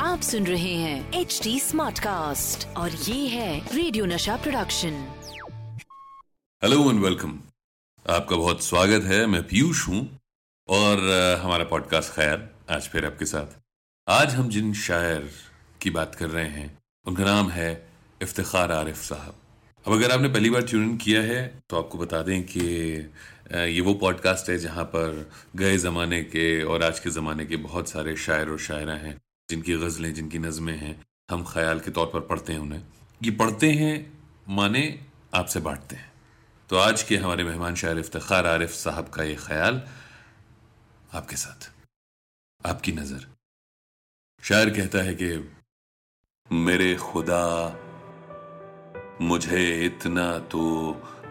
आप सुन रहे हैं एच डी स्मार्ट कास्ट और ये है radio Nasha production hello and welcome आपका बहुत स्वागत है मैं पीयूष हूँ और हमारा पॉडकास्ट खैर आज फिर आपके साथ। आज हम जिन शायर की बात कर रहे हैं उनका नाम है इफ्तार आरिफ साहब। अब अगर आपने पहली बार ट्यून इन किया है तो आपको बता दें कि ये वो पॉडकास्ट है जहाँ पर गए ज़माने के और आज के ज़माने के बहुत सारे शायर और शायरा हैं, जिनकी गज़लें, जिनकी नज़में हैं, हम ख्याल के तौर पर पढ़ते हैं उन्हें। ये पढ़ते हैं माने आपसे बांटते हैं। तो आज के हमारे मेहमान शायर इफ्तार आरिफ साहब का ये ख्याल आपके साथ, आपकी नज़र। शायर कहता है कि, मेरे खुदा, मुझे इतना तो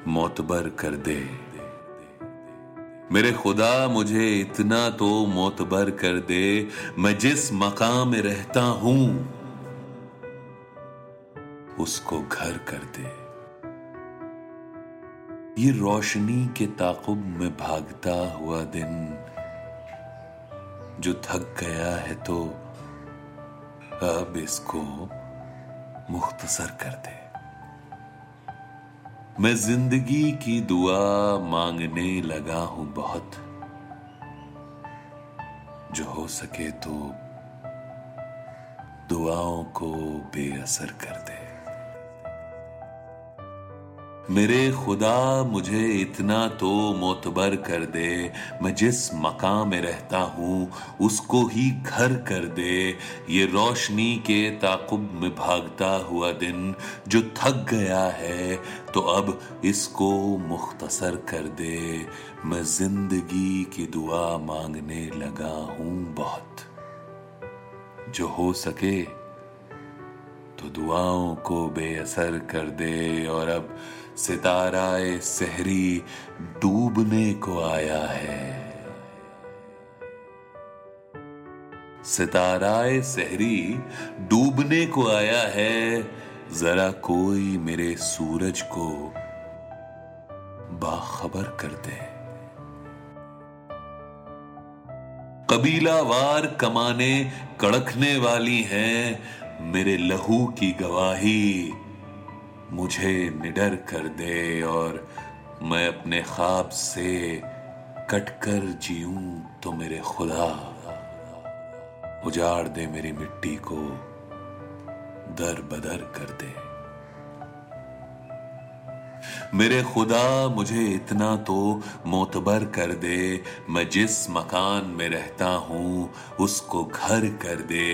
मोतबर कर दे। मेरे खुदा, मुझे इतना तो मोतबर कर दे। मैं जिस मकाम में रहता हूँ, उसको घर कर दे। ये रोशनी के ताकुब में भागता हुआ दिन जो थक गया है तो अब इसको मुख्तसर कर दे। मैं ज़िंदगी की दुआ मांगने लगा हूँ बहुत। जो हो सके तो दुआओं को बेअसर कर मेरे खुदा, मुझे इतना तो मोतबर कर दे। मैं जिस मकाम में रहता हूँ, उसको ही घर कर दे। ये रोशनी के ताकुब में भागता हुआ दिन जो थक गया है तो अब इसको मुख्तसर कर दे। मैं ज़िंदगी की दुआ मांगने लगा हूँ बहुत। जो हो सके तो दुआओं को बेअसर कर दे और अब सिताराए सहरी डूबने को आया है। सिताराए सहरी डूबने को आया है। जरा कोई मेरे सूरज को बाखबर कर दे। कबीलावार कमाने कड़कने वाली हैं मेरे लहू की गवाही मुझे निडर कर दे और मैं अपने ख्वाब से कटकर जीऊं तो मेरे खुदा उजाड़ दे मेरी मिट्टी को दर बदर कर दे। मेरे खुदा, मुझे इतना तो मोतबर कर दे। मैं जिस मकान में रहता हूँ, उसको घर कर दे।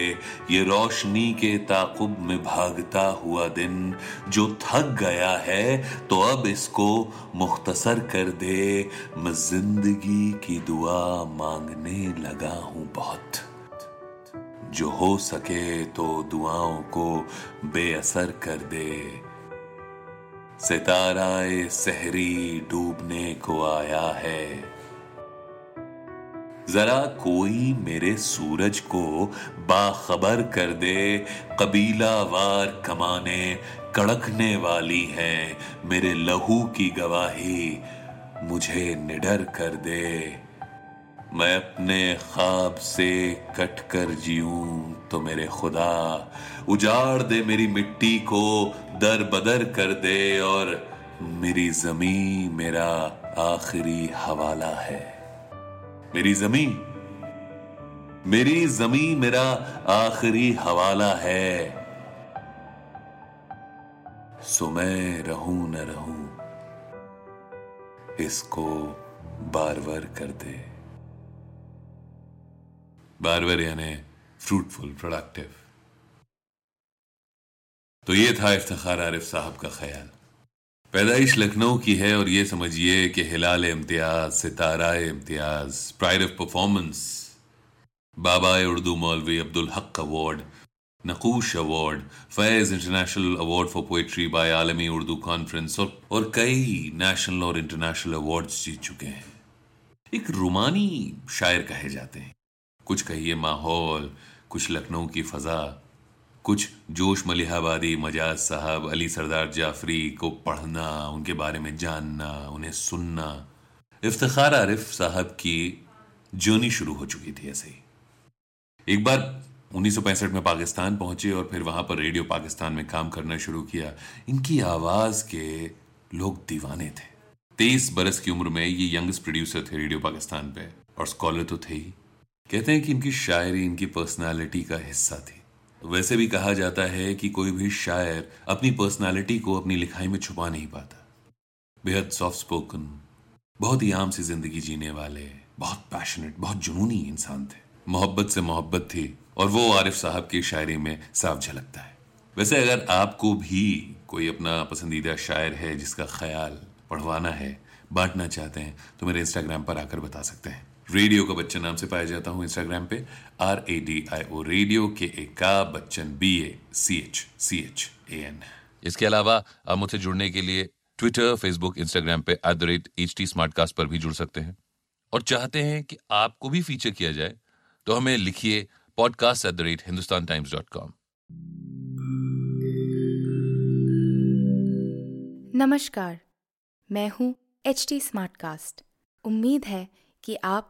ये रोशनी के ताकुब में भागता हुआ दिन जो थक गया है तो अब इसको मुख्तसर कर दे। मैं ज़िंदगी की दुआ मांगने लगा हूँ बहुत। जो हो सके तो दुआओं को बेअसर कर दे। सिताराए सहरी डूबने को आया है। जरा कोई मेरे सूरज को बाखबर कर दे, कबीला वार कमाने, कड़कने वाली है मेरे लहू की गवाही, मुझे निडर कर दे। मैं अपने ख्वाब से कट कर जीऊं तो मेरे खुदा उजाड़ दे मेरी मिट्टी को दर बदर कर दे और मेरी जमी मेरा आखिरी हवाला है। मेरी जमी मेरी जमी मेरा आखिरी हवाला है। सो मैं रहूँ न रहूँ, इसको बारवर कर दे। बारवर यानी फ्रूटफुल प्रोडक्टिव तो ये था इफ्तार आरिफ साहब का ख्याल। पैदाइश लखनऊ की है और ये समझिए कि Hilal Imtiaz Sitara Imtiaz pride of performance Baba Urdu Maulvi Abdul Haq award Naqoosh award Faiz international award for poetry by Aalmi Urdu conference और, और कई नेशनल और इंटरनेशनल अवार्ड्स जीत चुके हैं। एक रुमानी शायर कहे जाते हैं। कुछ कहिए माहौल, कुछ लखनऊ की फजा, कुछ जोश मलिहाबादी मजाज साहब, अली सरदार जाफरी को पढ़ना, उनके बारे में जानना, उन्हें सुनना। इफ्तार आरिफ साहब की जर्नी शुरू हो चुकी थी ऐसे ही। एक बार 1965 में पाकिस्तान पहुँचे और फिर वहाँ पर रेडियो पाकिस्तान में काम करना शुरू किया। इनकी आवाज़ के लोग दीवाने थे। तेईस बरस की उम्र में ये यंगेस्ट प्रोड्यूसर थे रेडियो पाकिस्तान पे और स्कॉलर तो थे ही। कहते हैं कि इनकी शायरी इनकी पर्सनालिटी का हिस्सा थी। वैसे भी कहा जाता है कि कोई भी शायर अपनी पर्सनालिटी को अपनी लिखाई में छुपा नहीं पाता। बेहद सॉफ्ट स्पोकन बहुत ही आम सी ज़िंदगी जीने वाले, बहुत पैशनेट बहुत जुनूनी इंसान थे। मोहब्बत से मोहब्बत थी और वो आरिफ साहब की शायरी में साफ़ झलकता है। वैसे अगर आपको भी कोई अपना पसंदीदा शायर है जिसका ख्याल पढ़वाना है, बांटना चाहते हैं तो मेरे इंस्टाग्राम पर आकर बता सकते हैं। रेडियो का बच्चन नाम से पाया जाता हूँ इंस्टाग्राम पे R A D I O radio K A का Bachchan B A C H C H A N इसके अलावा आप मुझसे जुड़ने के लिए ट्विटर फेसबुक इंस्टाग्राम पे at the rate H T पर भी जुड़ सकते हैं। और चाहते हैं कि आपको भी फीचर किया जाए तो हमें लिखिए podcast at the rate Hindustan Times dot com नमस्कार मैं हूँ एच टी कास्ट उम्मीद है कि आप